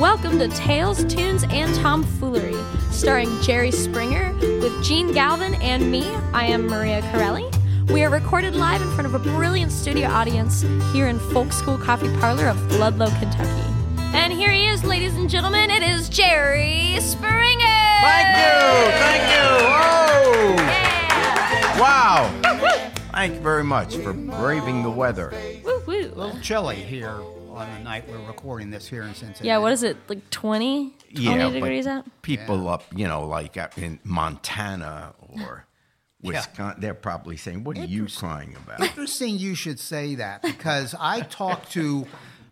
Welcome to Tales, Tunes, and Tomfoolery, starring Jerry Springer with Gene Galvin and me. I am Maria Corelli. We are recorded live in front of a brilliant studio audience here in Folk School Coffee Parlor of Ludlow, Kentucky. And here he is, ladies and gentlemen. It is Jerry Springer. Thank you. Thank you. Oh. Yeah. Wow. Thank you very much for braving the weather. Woo woo. A little chilly here on the night we're recording this here in Cincinnati. Yeah, what is it? Like 20? 20 Yeah, degrees but out? people up, you know, like up in Montana or Wisconsin, they're probably saying, "What are you crying about?" Interesting you should say that because I talked to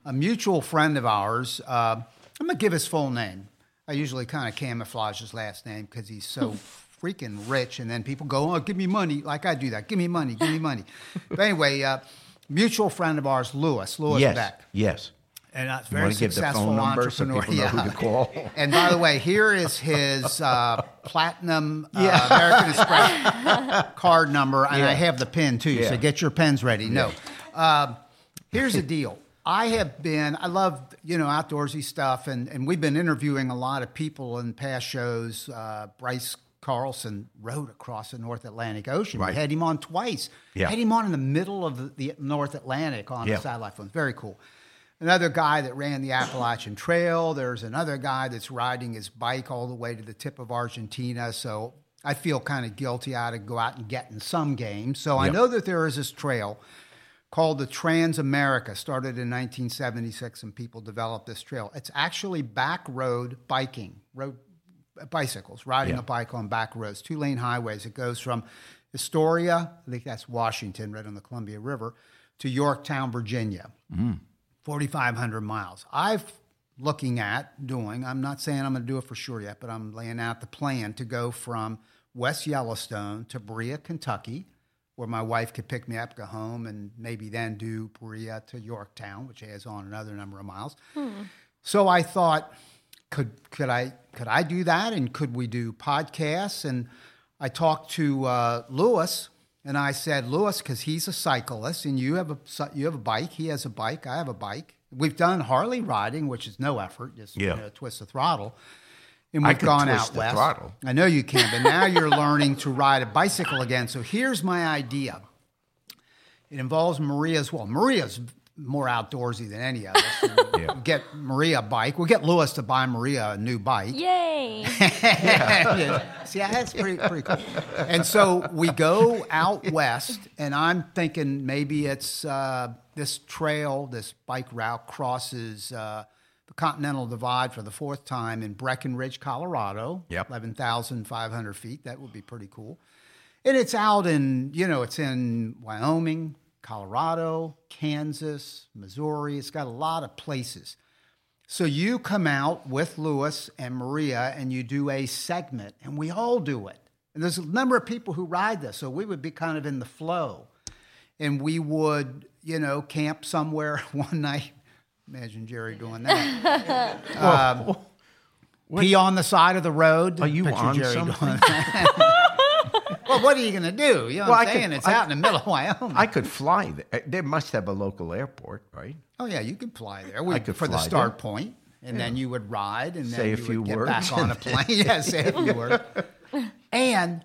a mutual friend of ours. Uh, I'm going to give his full name. I usually kind of camouflage his last name because he's so freaking rich. And then people go, oh, give me money. Like I do that. Give me money. Give me money. but anyway, uh, mutual friend of ours, Louis, Louis yes, Beck. yes. And that's very want to give the successful so entrepreneur. people know who to call? And by the way, here is his uh, platinum uh, American Express card number, and I have the pin too. Yeah. So get your pens ready. No, Um here's the deal. I have been. I love you know outdoorsy stuff, and and we've been interviewing a lot of people in past shows. Uh, Bryce Carlson rode across the North Atlantic Ocean. Right. We had him on twice. Yeah. Had him on in the middle of the, the North Atlantic on Yeah. the satellite phones. Very cool another guy that ran the Appalachian Trail. There's another guy that's riding his bike all the way to the tip of Argentina. So I feel kind of guilty. I ought to go out and get in some game. So I know that there is this trail called the Trans America, started in 1976, and people developed this trail. It's actually back road biking, road bicycles, riding Yeah. a bike on back roads, two lane highways. It goes from Astoria, I think that's Washington, right on the Columbia River, to Yorktown, Virginia. Mm. 4,500 miles. I've looking at doing, I'm not saying I'm going to do it for sure yet, but I'm laying out the plan to go from West Yellowstone to Berea, Kentucky, where my wife could pick me up, go home, and maybe then do Berea to Yorktown, which adds on another number of miles. Hmm. So I thought, could could I could I do that, and could we do podcasts? And I talked to uh, Louis, and I said, Louis, because he's a cyclist, and you have a you have a bike, he has a bike, I have a bike. We've done Harley riding, which is no effort, just Yeah. you know, twist the throttle. And we've gone twist out the west. throttle. I know you can, but now you're learning to ride a bicycle again. So here's my idea. It involves Maria as well. Maria's more outdoorsy than any of us. Yeah. Get Maria a bike. We'll get Louis to buy Maria a new bike. Yay. See, that's pretty pretty cool. And so we go out west, and I'm thinking maybe it's uh, this trail, this bike route crosses uh, the Continental Divide for the fourth time in Breckenridge, Colorado. Yep. eleven thousand five hundred feet. That would be pretty cool. And it's out in you know it's in Wyoming, Colorado, Kansas, Missouri. It's got a lot of places. So you come out with Louis and Maria and you do a segment, and we all do it. And there's a number of people who ride this, so we would be kind of in the flow. And we would, you know, camp somewhere one night. Imagine Jerry doing that. um, pee on the side of the road. Are you Picture on Jerry something? doing that. well, what are you going to do? You know Well, what I I'm could- saying? it's I- out in the middle of Wyoming. I could fly there. Eh, they must have a local airport, right? Oh yeah, you could fly there. We, could for the start there. point, and then you would ride, and Say then a you few would get words back on a plane. yeah, say a few words. And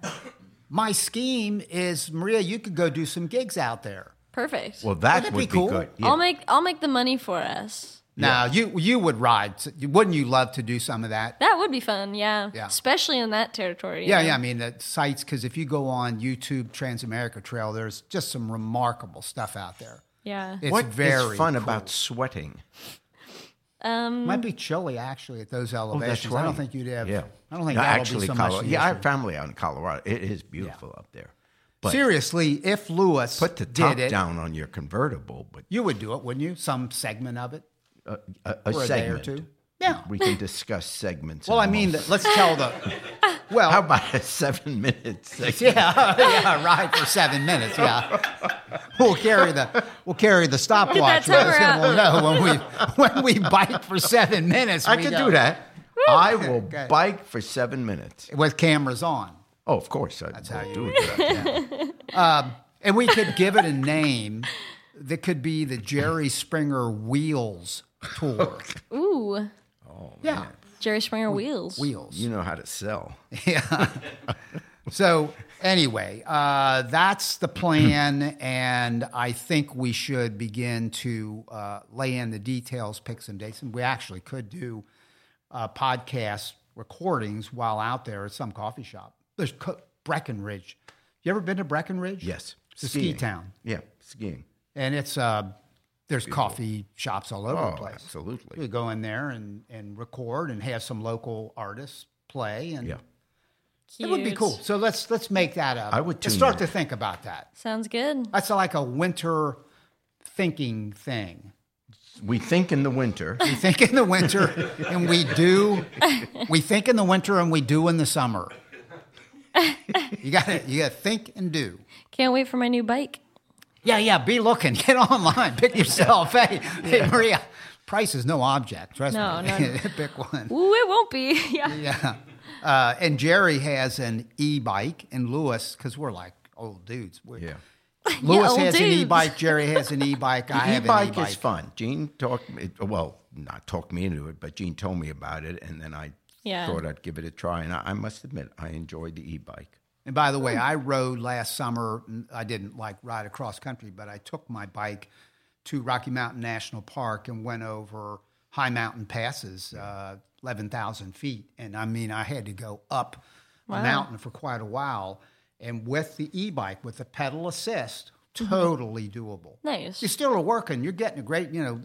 my scheme is, Maria, you could go do some gigs out there. Perfect. Well, that Wouldn't would be be, cool? good. Yeah. I'll make I'll make the money for us. Now you you would ride. Wouldn't you love to do some of that? That would be fun, yeah. Yeah. Especially in that territory. Yeah, know? yeah. I mean, the sites because if you go on YouTube Transamerica Trail, there's just some remarkable stuff out there. Yeah. It's What is very fun cool. about sweating? Um, Might be chilly actually at those Oh, elevations. that's right. I don't think you'd have. Yeah. I don't think No, actually, be so Colorado. much. Yeah, I have family out in Colorado. It is beautiful up there. But Seriously, if Louis put the top did it, down on your convertible, but you would do it, wouldn't you? Some segment of it a, a, a for a segment. day or two. Yeah. We can discuss segments. Well, I mean, most- let's tell the. Well, how about a seven minute segment? yeah, yeah, ride for seven minutes. Yeah, we'll carry the we'll carry the stopwatch. timer with us, and out. We'll know when we when we bike for seven minutes. I can go- do that. I will Okay. bike for seven minutes. with cameras on, Oh, of course. I That's how will you do that. yeah. Um, and we could give it a name that could be the Jerry Springer Wheels Tour. ooh. Oh, Yeah. man. Jerry Springer wheels. Wheels. You know how to sell. Yeah. so anyway, uh, that's the plan, and I think we should begin to uh, lay in the details, pick some dates, and we actually could do uh, podcast recordings while out there at some coffee shop. There's Co- Breckenridge. You ever been to Breckenridge? Yes. it's a ski town, Yeah, skiing. and it's uh, there's coffee shops all over Oh, the place. absolutely. You go in there and, and record and have some local artists play, and Yeah. it would be cool. So let's let's make that up. I would tune start in. to think about that. Sounds good. That's like a winter thinking thing. We think in the winter. We think in the winter and we do. We think in the winter and we do in the summer. You got to you got to think and do. Can't wait for my new bike. Yeah, yeah. Be looking. Get online. Pick yourself. Hey, hey, Maria. Price is no object. Trust No, me. no, no. Pick one. Ooh, it won't be. yeah. Yeah. Uh, and Jerry has an e-bike, and Louis, because we're like old dudes. We're, Yeah. Louis old has an e-bike. Jerry has an e-bike. I have E-bike an e-bike. is fun. Gene talked me, well, not talked me into it, but Gene told me about it, and then I Yeah. thought I'd give it a try. And I, I must admit, I enjoyed the e-bike. And by the way, I rode last summer. I didn't like ride across country, but I took my bike to Rocky Mountain National Park and went over high mountain passes, uh, 11,000 feet. And I mean, I had to go up the mountain for quite a while. And with the e bike, with the pedal assist, totally doable. Nice. You still are working. You're getting a great, you know,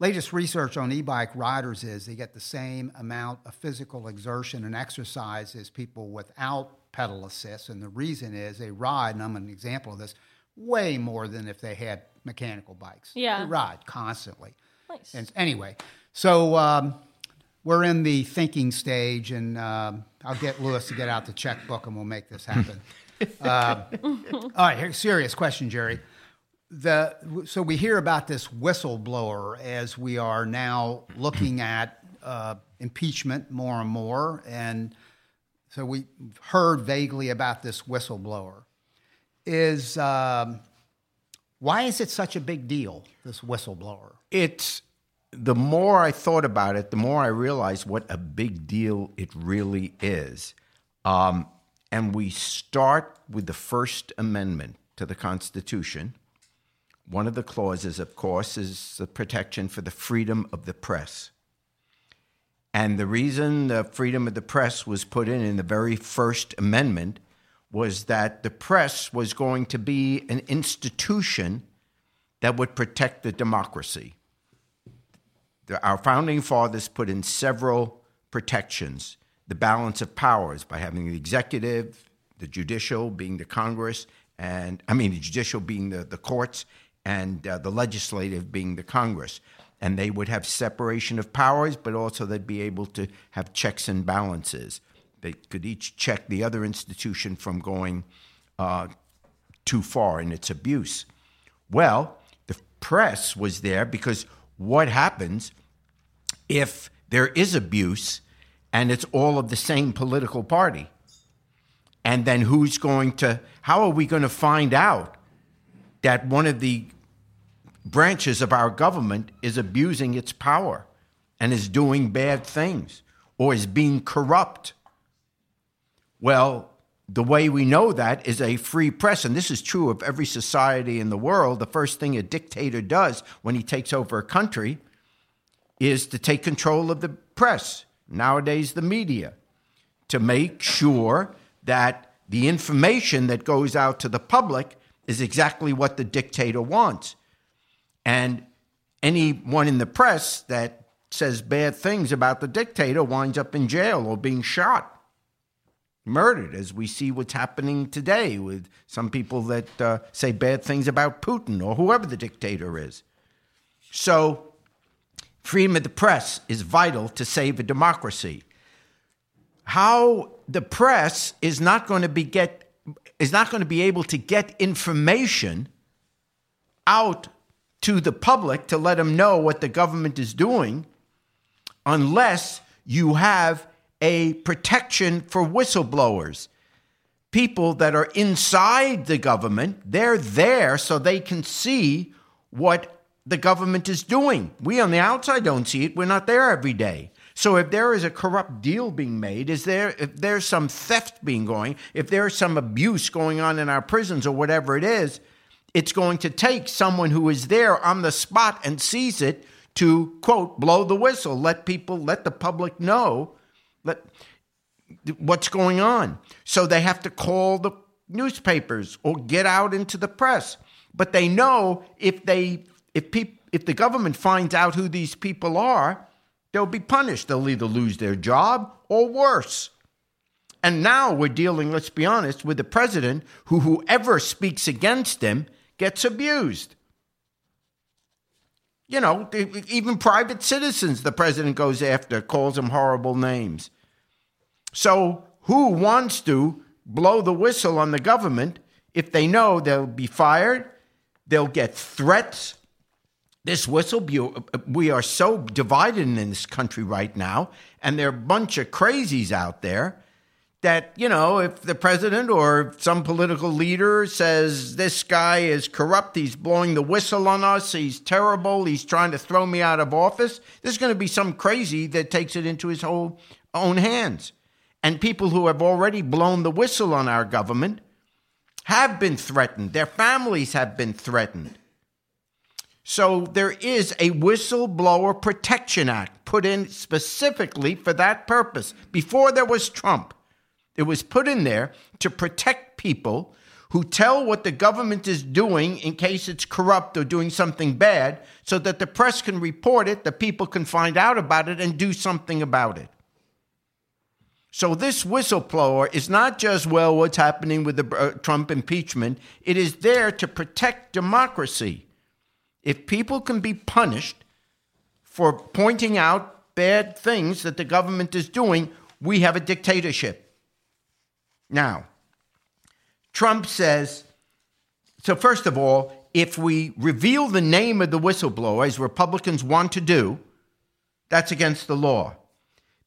latest research on e-bike riders is they get the same amount of physical exertion and exercise as people without pedal assist. And the reason is they ride, and I'm an example of this, way more than if they had mechanical bikes. Yeah. They ride constantly. Nice. And anyway, so um, we're in the thinking stage, and um, I'll get Louis to get out the checkbook, and we'll make this happen. uh, all right, here, serious question, Jerry. The so we hear about this whistleblower as we are now looking at uh, impeachment more and more, and so we heard vaguely about this whistleblower. Is um, why is it such a big deal? This whistleblower. It's the more I thought about it, the more I realized what a big deal it really is. Um, and we start with the First Amendment to the Constitution. One of the clauses, of course, is the protection for the freedom of the press. And the reason the freedom of the press was put in in the very First Amendment was that the press was going to be an institution that would protect the democracy. Our founding fathers put in several protections the balance of powers by having the executive, the judicial being the Congress, and I mean, the judicial being the, the courts, and uh, the legislative being the Congress. And they would have separation of powers, but also they'd be able to have checks and balances. They could each check the other institution from going uh, too far in its abuse. Well, the press was there because what happens if there is abuse and it's all of the same political party? And then who's going to, how are we going to find out that one of the branches of our government is abusing its power and is doing bad things or is being corrupt? Well, the way we know that is a free press, and this is true of every society in the world. The first thing a dictator does when he takes over a country is to take control of the press, nowadays, the media, to make sure that the information that goes out to the public is exactly what the dictator wants. And anyone in the press that says bad things about the dictator winds up in jail or being shot murdered, as we see what's happening today with some people that uh, say bad things about Putin or whoever the dictator is. So, freedom of the press is vital to save a democracy. How the press is not going to be get is not going to be able to get information out to the public to let them know what the government is doing unless you have a protection for whistleblowers. People that are inside the government, they're there so they can see what the government is doing. We on the outside don't see it. We're not there every day. So if there is a corrupt deal being made, is there if there's some theft being going, if there's some abuse going on in our prisons or whatever it is, it's going to take someone who is there on the spot and sees it to quote blow the whistle, let people let the public know let what's going on. So they have to call the newspapers or get out into the press. But they know if they if people if the government finds out who these people are, they'll be punished. They'll either lose their job or worse. And now we're dealing, let's be honest, with the president who, whoever speaks against him gets abused. You know, even private citizens, the president goes after, calls them horrible names. So, who wants to blow the whistle on the government if they know they'll be fired, they'll get threats, this whistle we are so divided in this country right now and there are a bunch of crazies out there that you know if the president or some political leader says this guy is corrupt he's blowing the whistle on us he's terrible he's trying to throw me out of office there's going to be some crazy that takes it into his whole own hands. And people who have already blown the whistle on our government have been threatened. Their families have been threatened. So there is a Whistleblower Protection Act put in specifically for that purpose. Before there was Trump, it was put in there to protect people who tell what the government is doing in case it's corrupt or doing something bad so that the press can report it, the people can find out about it and do something about it. So this whistleblower is not just, well, what's happening with the uh, Trump impeachment, it is there to protect democracy if people can be punished for pointing out bad things that the government is doing, we have a dictatorship. Now, Trump says so, first of all, if we reveal the name of the whistleblower, as Republicans want to do, that's against the law.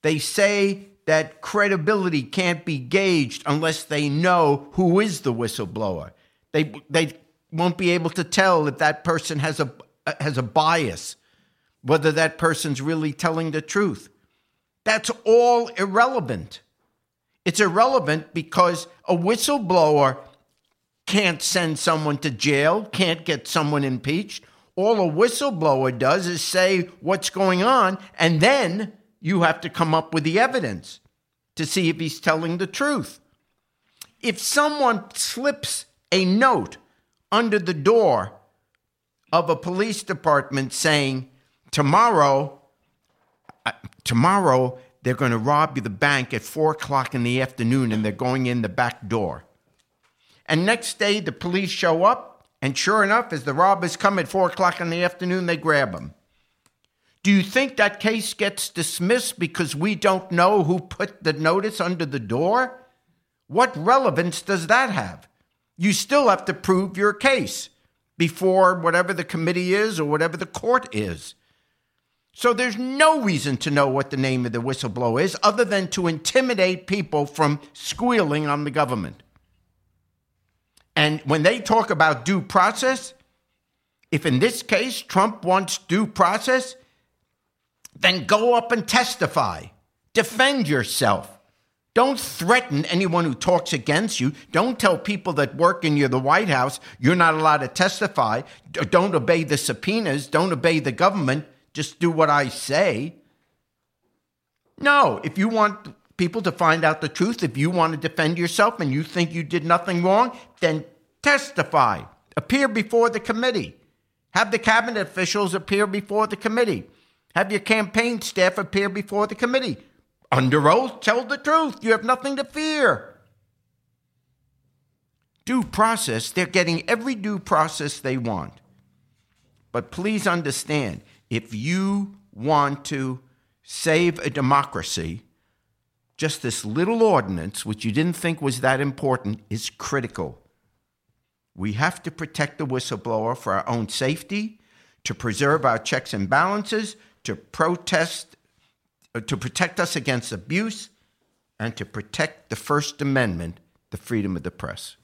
They say that credibility can't be gauged unless they know who is the whistleblower. They, they won't be able to tell if that person has a has a bias, whether that person's really telling the truth. That's all irrelevant. It's irrelevant because a whistleblower can't send someone to jail, can't get someone impeached. All a whistleblower does is say what's going on, and then you have to come up with the evidence to see if he's telling the truth. If someone slips a note under the door of a police department saying, tomorrow, uh, tomorrow they're going to rob you the bank at four o'clock in the afternoon and they're going in the back door. And next day the police show up, and sure enough, as the robbers come at four o'clock in the afternoon, they grab them. Do you think that case gets dismissed because we don't know who put the notice under the door? What relevance does that have? You still have to prove your case before whatever the committee is or whatever the court is. So there's no reason to know what the name of the whistleblower is other than to intimidate people from squealing on the government. And when they talk about due process, if in this case Trump wants due process, then go up and testify. Defend yourself. Don't threaten anyone who talks against you. Don't tell people that work in your, the White House you're not allowed to testify. Don't obey the subpoenas. Don't obey the government. Just do what I say. No, if you want people to find out the truth, if you want to defend yourself and you think you did nothing wrong, then testify. Appear before the committee. Have the cabinet officials appear before the committee. Have your campaign staff appear before the committee under oath, tell the truth. You have nothing to fear. Due process, they're getting every due process they want. But please understand if you want to save a democracy, just this little ordinance, which you didn't think was that important, is critical. We have to protect the whistleblower for our own safety, to preserve our checks and balances, to protest uh, to protect us against abuse and to protect the First Amendment, the freedom of the press.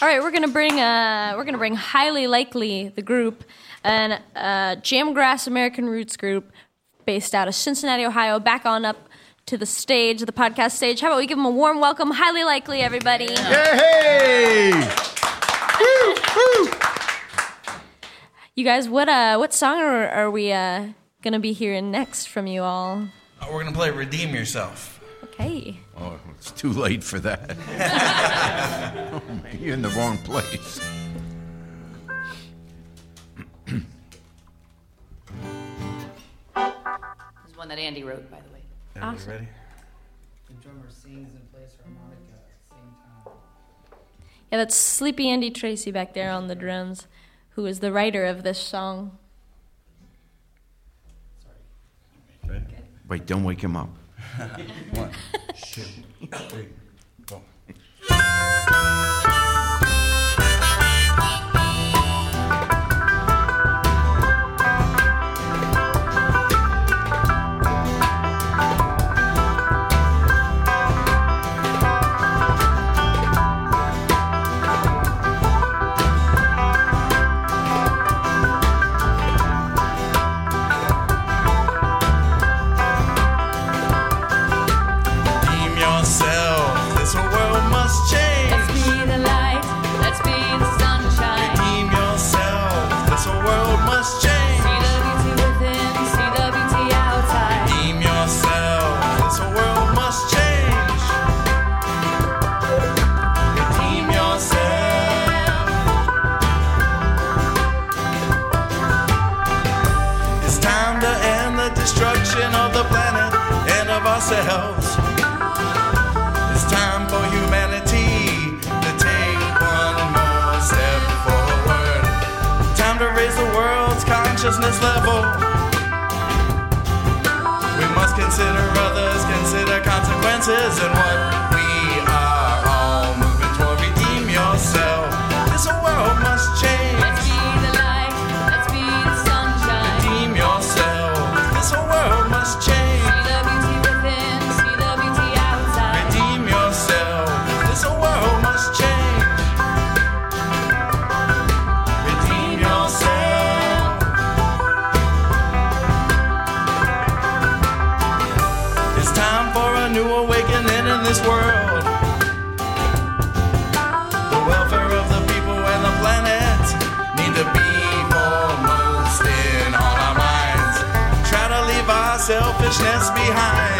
All right, we're gonna bring uh, we're gonna bring highly likely the group, an uh, Jamgrass American Roots group based out of Cincinnati, Ohio, back on up to the stage, the podcast stage. How about we give them a warm welcome? Highly likely, everybody. Hey! Woo, woo. You guys, what uh, what song are, are we uh, gonna be hearing next from you all? Uh, We're gonna play "Redeem Yourself." Okay. Oh, it's too late for that. oh, man, you're in the wrong place. This is one that Andy wrote, by the way. Everybody Awesome. ready? The drummer sings and plays harmonica at the same time. Yeah, that's Sleepy Andy Tracy back there on the drums, who is the writer of this song. Ready? Wait, don't wake him up. One, two, three, ourselves. It's time for humanity to take one more step forward. Time to raise the world's consciousness level. We must consider others, consider consequences, and what selfishness behind.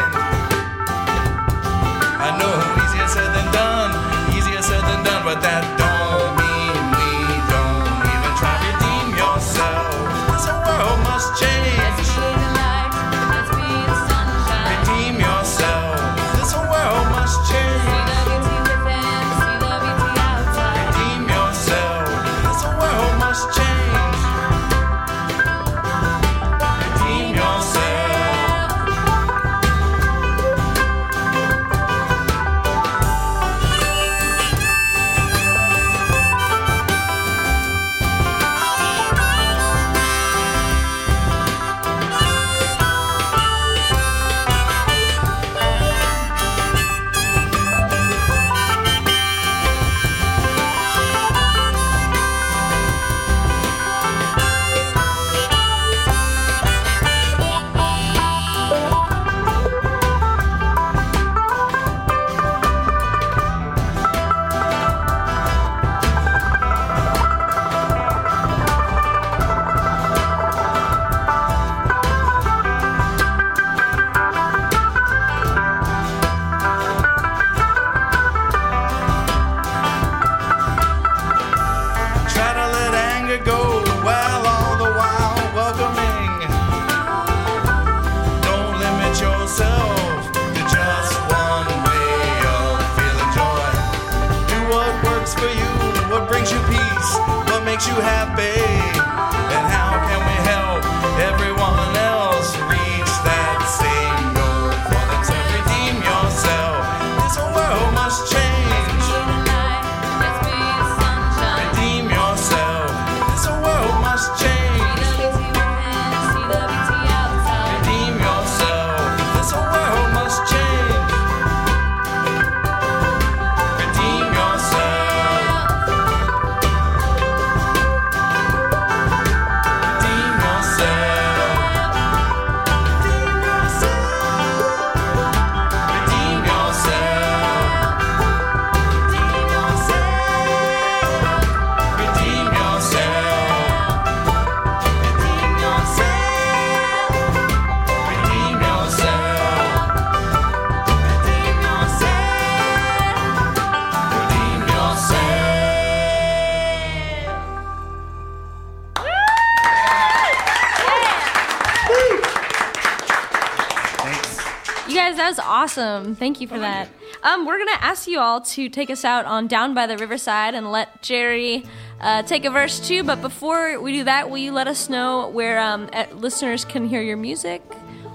Awesome. Thank you for that. Um, we're gonna ask you all to take us out on "Down by the Riverside" and let Jerry uh, take a verse too. But before we do that, will you let us know where um, listeners can hear your music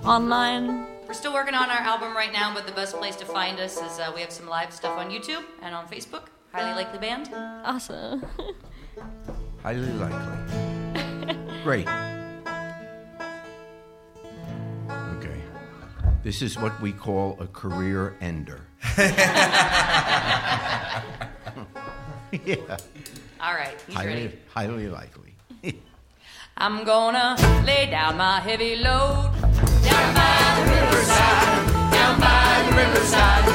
online? We're still working on our album right now, but the best place to find us is uh, we have some live stuff on YouTube and on Facebook. Highly likely band. Awesome. Highly likely. Great. This is what we call a career ender. yeah. All right, he's Highly, ready. highly likely. I'm gonna lay down my heavy load down by the riverside, down by the riverside,